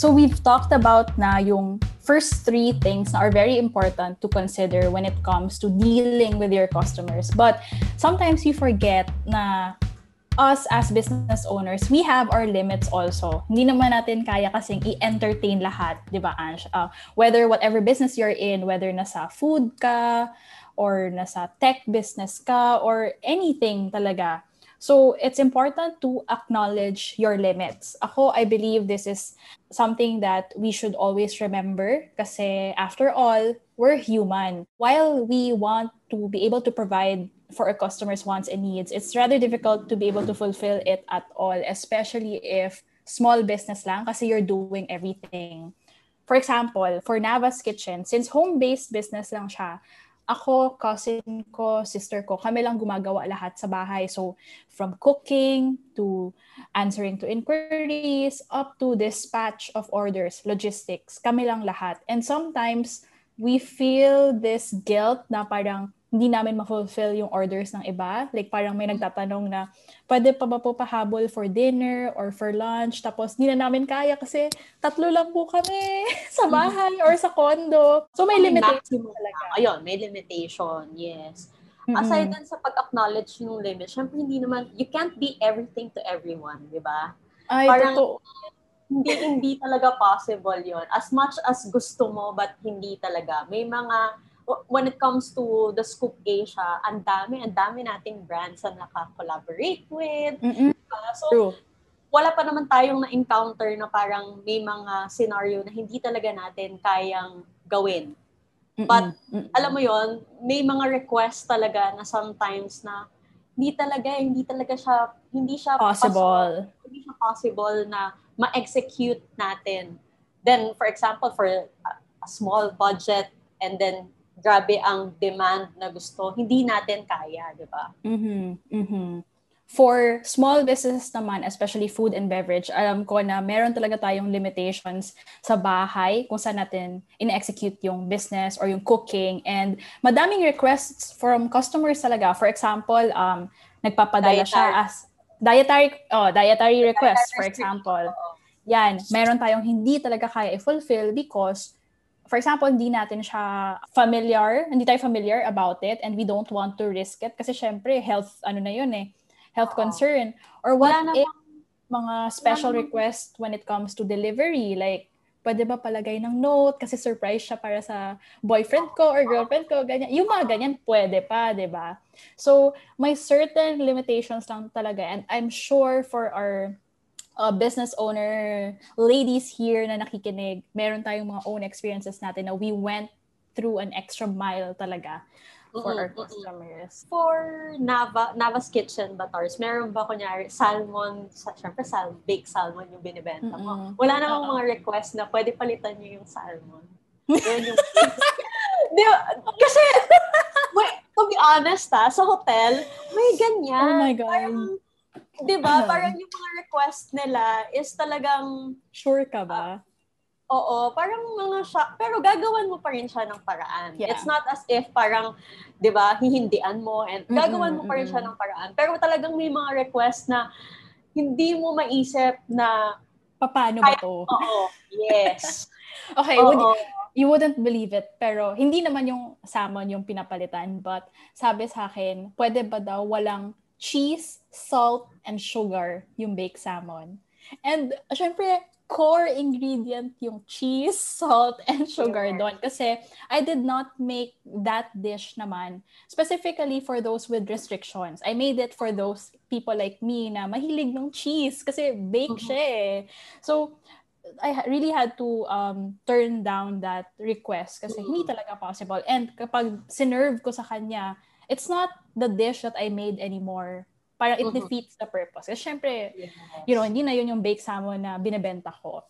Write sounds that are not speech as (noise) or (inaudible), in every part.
So we've talked about na yung first three things are very important to consider when it comes to dealing with your customers. But sometimes you forget na us as business owners, we have our limits also. Hindi naman natin kaya kasing i-entertain lahat, di ba, Ange? Uh, whether whatever business you're in, whether nasa food ka, or nasa tech business ka, or anything talaga. So, it's important to acknowledge your limits. Ako, I believe this is something that we should always remember kasi after all, we're human. While we want to be able to provide for our customers' wants and needs, it's rather difficult to be able to fulfill it at all, especially if small business lang kasi you're doing everything. For example, for Nava's Kitchen, since home-based business lang siya, ako, cousin ko, sister ko, kami lang gumagawa lahat sa bahay. So, from cooking to answering to inquiries, up to dispatch of orders, logistics, kami lang lahat. And sometimes, we feel this guilt na parang hindi namin ma-fulfill yung orders ng iba. Like parang may nagtatanong na, pwede pa ba po pahabol for dinner or for lunch? Tapos hindi na namin kaya kasi tatlo lang po kami (laughs) sa bahay or sa condo. So may limitation talaga. Ayun, may limitation, yes. Mm-hmm. Aside dun sa pag-acknowledge yung limit, syempre hindi naman, you can't be everything to everyone, di ba? Ay, parang, totoo. Hindi, hindi talaga possible yon As much as gusto mo, but hindi talaga. May mga when it comes to the Scoop Asia, ang dami, ang dami nating brands na naka-collaborate with. Mm-hmm. Uh, so, True. wala pa naman tayong na-encounter na parang may mga scenario na hindi talaga natin kayang gawin. But, Mm-mm. alam mo yon may mga request talaga na sometimes na hindi talaga, hindi talaga siya, hindi siya possible. possible hindi siya possible na ma-execute natin. Then, for example, for a small budget and then grabe ang demand na gusto, hindi natin kaya, di ba? Mm-hmm. Mm-hmm. For small businesses naman, especially food and beverage, alam ko na meron talaga tayong limitations sa bahay kung saan natin in-execute yung business or yung cooking. And madaming requests from customers talaga. For example, um, nagpapadala dietary. siya as dietary, oh, dietary request, for example. Yan, meron tayong hindi talaga kaya i-fulfill because for example, hindi natin siya familiar, hindi tayo familiar about it and we don't want to risk it kasi syempre health ano na yun eh, health concern. Or what Wala if mga special request when it comes to delivery like pwede ba palagay ng note kasi surprise siya para sa boyfriend ko or girlfriend ko, ganyan. Yung mga ganyan, pwede pa, di ba? So, may certain limitations lang talaga and I'm sure for our uh, business owner ladies here na nakikinig, meron tayong mga own experiences natin na we went through an extra mile talaga for mm-hmm. our customers. For Nava, Nava's Kitchen Batars, meron ba kunyari salmon, sa, syempre sal, baked salmon yung binibenta mo? Mm-hmm. Wala namang mga request na pwede palitan niyo yung salmon. (laughs) Yun yung (laughs) Di kasi, (laughs) wait, to be honest ha, sa hotel, may ganyan. Oh my God. Parang, 'di ba? Parang yung mga request nila is talagang sure ka ba? Uh, oo, parang mga siya, pero gagawan mo pa rin siya ng paraan. Yeah. It's not as if parang 'di ba, hihindian mo and gagawan mo pa rin siya ng paraan. Pero talagang may mga request na hindi mo maisip na paano ba to? (laughs) Oo, yes. (laughs) okay, oo. would you, you wouldn't believe it, pero hindi naman yung salmon yung pinapalitan, but sabi sa akin, pwede ba daw walang cheese, salt, and sugar yung baked salmon. And syempre, core ingredient yung cheese, salt, and sugar yeah. doon. Kasi I did not make that dish naman specifically for those with restrictions. I made it for those people like me na mahilig ng cheese kasi bake mm-hmm. siya eh. So, I really had to um, turn down that request kasi mm-hmm. hindi talaga possible. And kapag sinerve ko sa kanya, it's not the dish that I made anymore. Parang it mm-hmm. defeats the purpose. Kasi syempre, yes. you know, hindi na yun yung baked salmon na binebenta ko.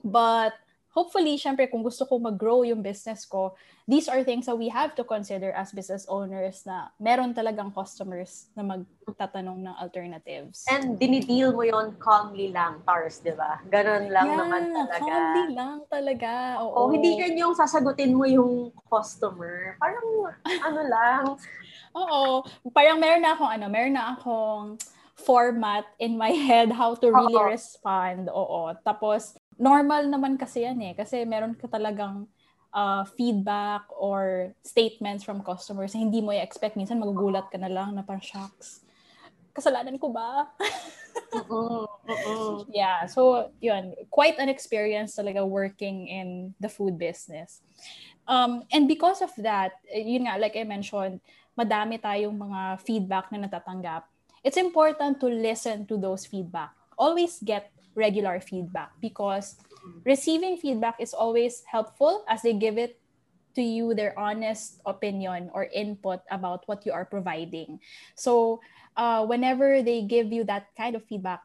But hopefully, syempre, kung gusto ko mag-grow yung business ko, these are things that we have to consider as business owners na meron talagang customers na magtatanong ng alternatives. And dinideal mo yon calmly lang, Tars, di ba? Ganon lang yeah, naman talaga. calmly lang talaga. Oo. O, hindi yan yung sasagutin mo yung customer. Parang, ano lang. Oo. Parang meron na akong, ano, meron na akong format in my (laughs) head how to really Oo. respond. Oo. Tapos, normal naman kasi yan eh. Kasi meron ka talagang uh, feedback or statements from customers na hindi mo i-expect. Minsan magugulat ka na lang na parang shocks. Kasalanan ko ba? uh-uh, (laughs) uh-uh. Yeah, so yun, quite an experience talaga working in the food business. Um, and because of that, yun nga, like I mentioned, madami tayong mga feedback na natatanggap. It's important to listen to those feedback. Always get regular feedback because receiving feedback is always helpful as they give it to you their honest opinion or input about what you are providing. So, uh, whenever they give you that kind of feedback,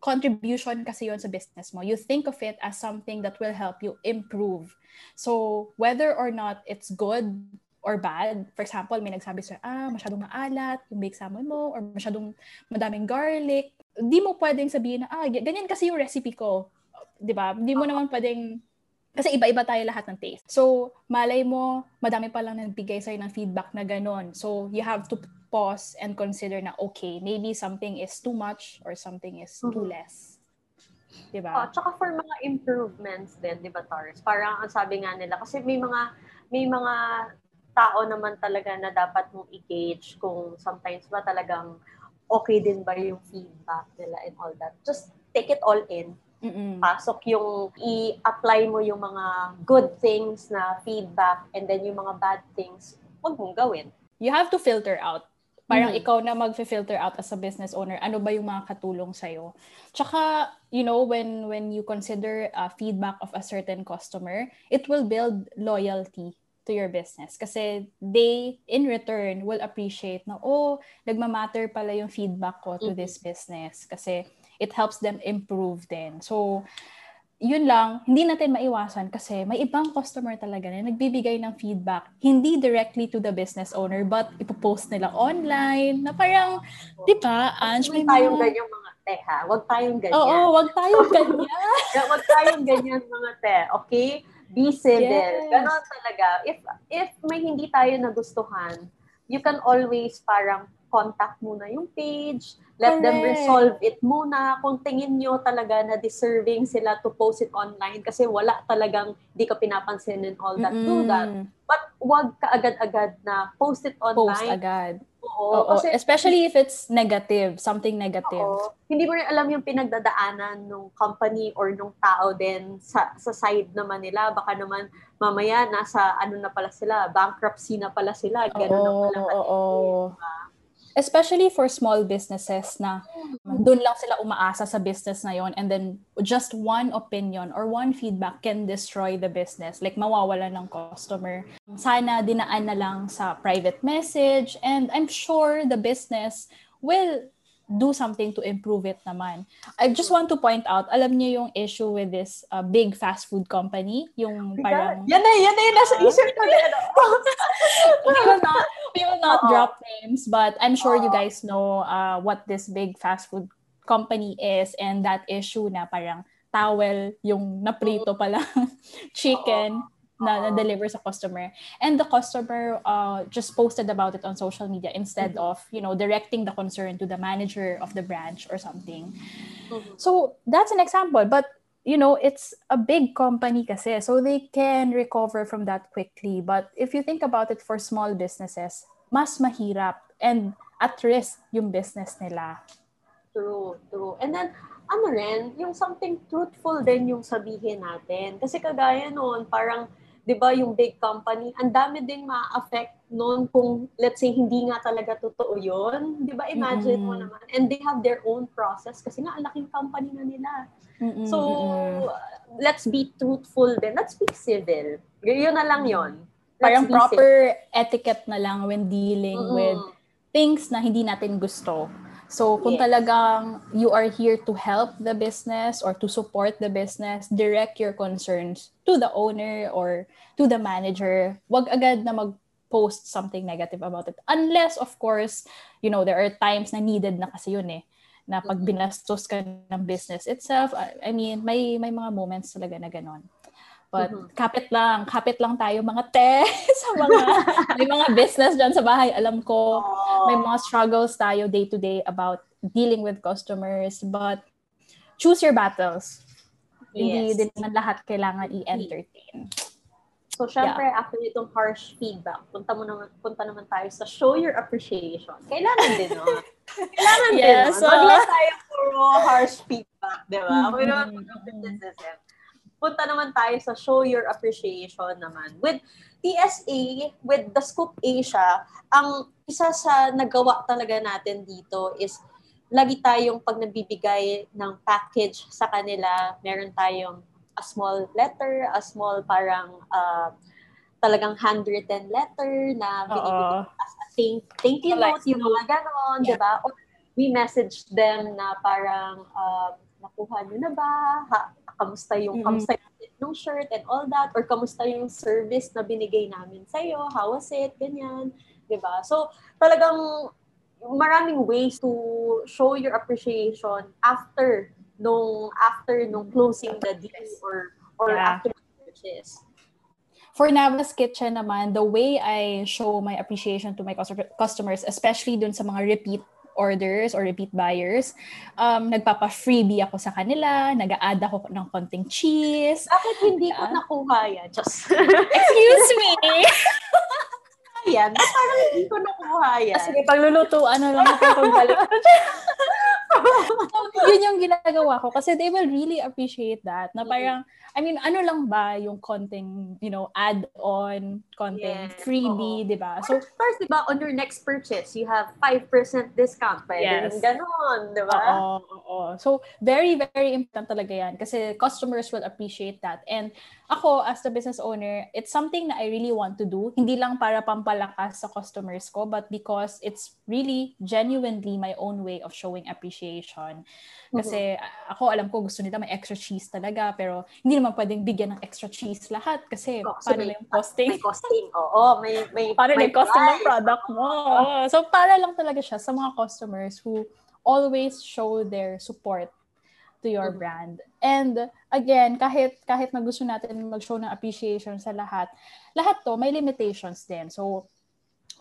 contribution kasi yon sa business mo. You think of it as something that will help you improve. So, whether or not it's good or bad. For example, may nagsabi sa'yo, ah, masyadong maalat yung baked salmon mo or masyadong madaming garlic. Di mo pwedeng sabihin na, ah, ganyan kasi yung recipe ko. Di ba? Di mo naman pwedeng kasi iba-iba tayo lahat ng taste. So, malay mo, madami pa lang nagbigay sa'yo ng feedback na ganon. So, you have to pause and consider na, okay, maybe something is too much or something is too mm-hmm. less. Diba? Oh, tsaka for mga improvements din, di ba, Taurus? Parang ang sabi nga nila, kasi may mga may mga tao naman talaga na dapat mong i-gauge kung sometimes ba talagang okay din ba yung feedback nila and all that. Just take it all in. Mm-mm. Pasok yung i-apply mo yung mga good things na feedback and then yung mga bad things, wag mong gawin. You have to filter out. Parang mm-hmm. ikaw na mag-filter out as a business owner, ano ba yung mga katulong sa'yo. Tsaka, you know, when when you consider uh, feedback of a certain customer, it will build loyalty to your business. Kasi they, in return, will appreciate na, oh, nagmamatter pala yung feedback ko to mm-hmm. this business. Kasi it helps them improve din. So, yun lang, hindi natin maiwasan kasi may ibang customer talaga na nagbibigay ng feedback, hindi directly to the business owner, but ipopost nila online, na parang, di ba, Ange, may tayong mga... ganyang mga te, ha? Huwag tayong ganyan. Oo, wag tayong (laughs) ganyan. Huwag tayong ganyan, mga te, okay? Be civil. Yes. Ganon talaga. If, if may hindi tayo nagustuhan, you can always parang contact muna yung page, let Correct. them resolve it muna. Kung tingin nyo talaga na deserving sila to post it online kasi wala talagang di ka pinapansin and all that, mm-hmm. do that. But wag ka agad-agad na post it online. Post agad. Oo. oo. Kasi, Especially if it's negative, something negative. Oo. Hindi mo rin alam yung pinagdadaanan ng company or ng tao din sa, sa side naman nila. Baka naman mamaya nasa ano na pala sila, bankruptcy na pala sila. Ganun oo, na pala. Oo. oo. Diba? Especially for small businesses na doon lang sila umaasa sa business na yon and then just one opinion or one feedback can destroy the business. Like mawawala ng customer. Sana dinaan na lang sa private message and I'm sure the business will do something to improve it naman. I just want to point out, alam niyo yung issue with this uh, big fast food company, yung parang... Yan na, yan na yung nasa isip ko. we will not, we will not Uh-oh. drop names, but I'm sure Uh-oh. you guys know uh, what this big fast food company is and that issue na parang towel, yung naprito pala (laughs) chicken. Uh-oh na, na-deliver sa customer. And the customer uh, just posted about it on social media instead mm-hmm. of, you know, directing the concern to the manager of the branch or something. Mm-hmm. So that's an example. But, you know, it's a big company kasi, so they can recover from that quickly. But if you think about it for small businesses, mas mahirap and at risk yung business nila. True, true. And then, ano rin, yung something truthful din yung sabihin natin. Kasi kagaya noon, parang 'di ba, yung big company, ang dami ding ma-affect noon kung let's say hindi nga talaga totoo 'yon. 'Di ba? Imagine mm-hmm. mo naman. And they have their own process kasi nga ang laking company na nila. Mm-hmm. So, let's be truthful then. Let's be civil. Yun na lang 'yon. Parang proper civil. etiquette na lang when dealing mm-hmm. with things na hindi natin gusto. So, kung yes. talagang you are here to help the business or to support the business, direct your concerns to the owner or to the manager. Wag agad na mag-post something negative about it. Unless, of course, you know, there are times na needed na kasi yun eh na pag mm-hmm. binastos ka ng business itself, I mean, may may mga moments talaga na ganon. But mm-hmm. kapit lang, kapit lang tayo mga te (laughs) sa mga may mga business diyan sa bahay. Alam ko oh. may mga struggles tayo day to day about dealing with customers, but choose your battles. Hindi din naman lahat kailangan i-entertain. So, syempre, yeah. after itong harsh feedback, punta mo naman, punta naman tayo sa show your appreciation. Kailangan din, no? (laughs) Kailangan yes, din? So... Wag lang tayo puro harsh feedback, di ba? Mm-hmm. We don't Punta naman tayo sa show your appreciation naman. With TSA, with the Scoop Asia, ang isa sa nagawa talaga natin dito is lagi tayong pag nagbibigay ng package sa kanila, meron tayong a small letter, a small parang uh, talagang handwritten letter na binibigay as a thank, thank you note, yung mga ganon, yeah. di ba? Or we message them na parang, uh, nakuha nyo na ba? Ha, kamusta yung, mm-hmm. kamusta yung shirt and all that? Or kamusta yung service na binigay namin sa'yo? How was it? Ganyan. Di ba? So, talagang maraming ways to show your appreciation after nung after nung closing the deal or or yeah. after the purchase. For Navas Kitchen naman, the way I show my appreciation to my customers, especially dun sa mga repeat orders or repeat buyers, um, nagpapa-freebie ako sa kanila, nag-a-add ako ng konting cheese. Bakit hindi ko nakuha yan? Just... (laughs) Excuse me! yan. Parang hindi ko nakuha yan. Sige, pagluluto, ano lang ako kung balik. (laughs) (laughs) yun yung ginagawa ko kasi they will really appreciate that. Na parang, I mean, ano lang ba yung konting, you know, add-on, konting yes. freebie, di ba? So, first, di ba, on your next purchase, you have 5% discount. Pwede yes. ganon, di ba? Oo, oo. So, very, very important talaga yan kasi customers will appreciate that. And ako, as the business owner, it's something na I really want to do. Hindi lang para pampalakas sa customers ko, but because it's really genuinely my own way of showing appreciation. Kasi mm-hmm. ako, alam ko, gusto nila may extra cheese talaga, pero hindi naman pwedeng bigyan ng extra cheese lahat kasi oh, so paano may, yung costing? May costing, oo. May, may, (laughs) paano may costing ng product mo? Oh. So, para lang talaga siya sa mga customers who always show their support to your mm-hmm. brand. And again, kahit kahit na gusto natin mag-show ng appreciation sa lahat, lahat to may limitations din. So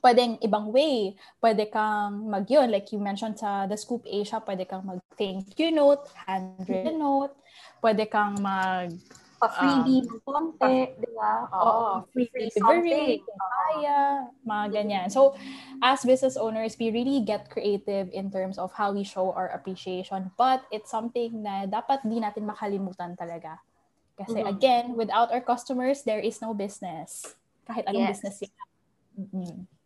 pwedeng ibang way. Pwede kang mag yun, like you mentioned sa The Scoop Asia, pwede kang mag thank you note, handwritten mm-hmm. note, pwede kang mag pa-freebie um, ng konti, di ba? Oo, free, free something. Kaya, mga ganyan. So, as business owners, we really get creative in terms of how we show our appreciation. But it's something na dapat di natin makalimutan talaga. Kasi mm-hmm. again, without our customers, there is no business. Kahit anong yes. business yan. Mm-hmm.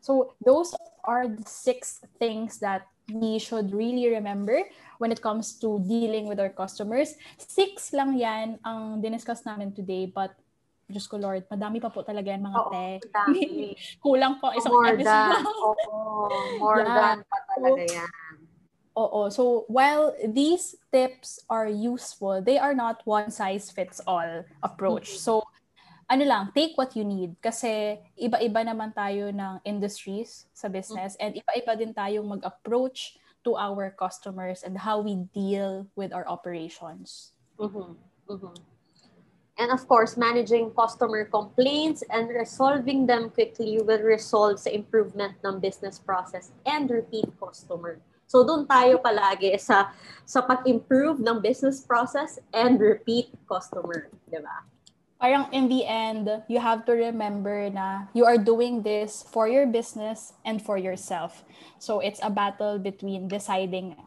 So, those are the six things that we should really remember when it comes to dealing with our customers. Six lang yan ang diniscuss namin today, but Diyos ko Lord, madami pa po talaga yan mga Oo, te. (laughs) Kulang po isang more episode. Than, oo, more yeah. than pa talaga yan. Oo. So, while these tips are useful, they are not one-size-fits-all approach. Mm-hmm. So, ano lang, take what you need. Kasi iba-iba naman tayo ng industries sa business and iba-iba din tayong mag-approach to our customers and how we deal with our operations. Mm-hmm. Mm-hmm. And of course, managing customer complaints and resolving them quickly will result sa improvement ng business process and repeat customer. So doon tayo palagi sa sa pag-improve ng business process and repeat customer, 'di ba? Parang in the end, you have to remember na you are doing this for your business and for yourself. So it's a battle between deciding,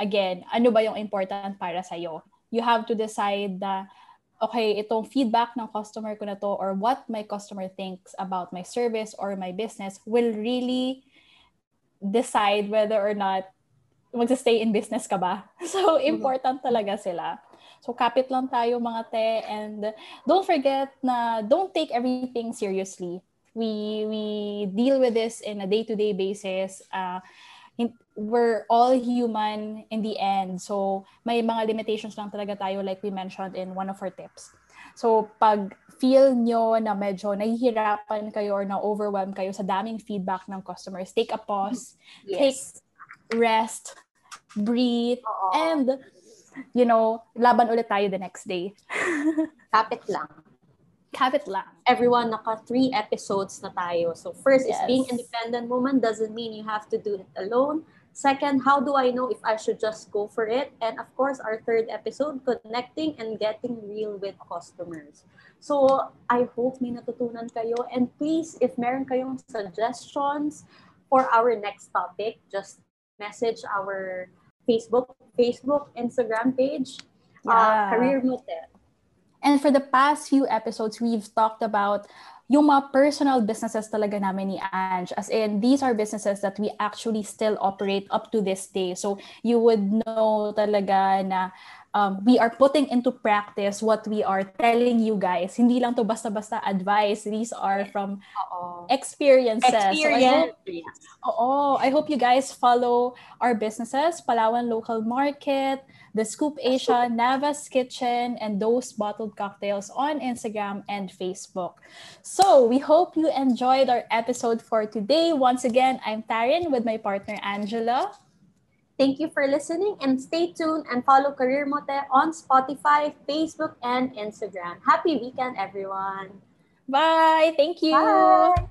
again, ano ba yung important para sa'yo. You have to decide na, okay, itong feedback ng customer ko na to or what my customer thinks about my service or my business will really decide whether or not magsa-stay in business ka ba. (laughs) So, mm-hmm. important talaga sila. So kapit lang tayo mga te and don't forget na don't take everything seriously. We we deal with this in a day-to-day basis. Uh, we're all human in the end. So may mga limitations lang talaga tayo like we mentioned in one of our tips. So pag feel nyo na medyo nahihirapan kayo or na-overwhelm kayo sa daming feedback ng customers, take a pause, yes. take rest, breathe, Uh-oh. and you know, laban ulit tayo the next day. (laughs) Kapit lang. Kapit lang. Everyone, naka three episodes na tayo. So first yes. is being independent woman doesn't mean you have to do it alone. Second, how do I know if I should just go for it? And of course, our third episode, connecting and getting real with customers. So, I hope may natutunan kayo. And please, if meron kayong suggestions for our next topic, just message our Facebook, Facebook, Instagram page, uh, yeah. uh, Career Motel. And for the past few episodes, we've talked about yung mga personal businesses talaga namin ni Ange. As in, these are businesses that we actually still operate up to this day. So you would know talaga na um, we are putting into practice what we are telling you guys. Hindi lang to basta-basta advice. These are from Uh-oh. experiences. Experience. So I hope, oo, I hope you guys follow our businesses, Palawan Local Market, The Scoop Asia, Navas Kitchen, and those bottled cocktails on Instagram and Facebook. So we hope you enjoyed our episode for today. Once again, I'm Taryn with my partner Angela. Thank you for listening and stay tuned and follow Career Mote on Spotify, Facebook, and Instagram. Happy weekend, everyone. Bye. Thank you. Bye.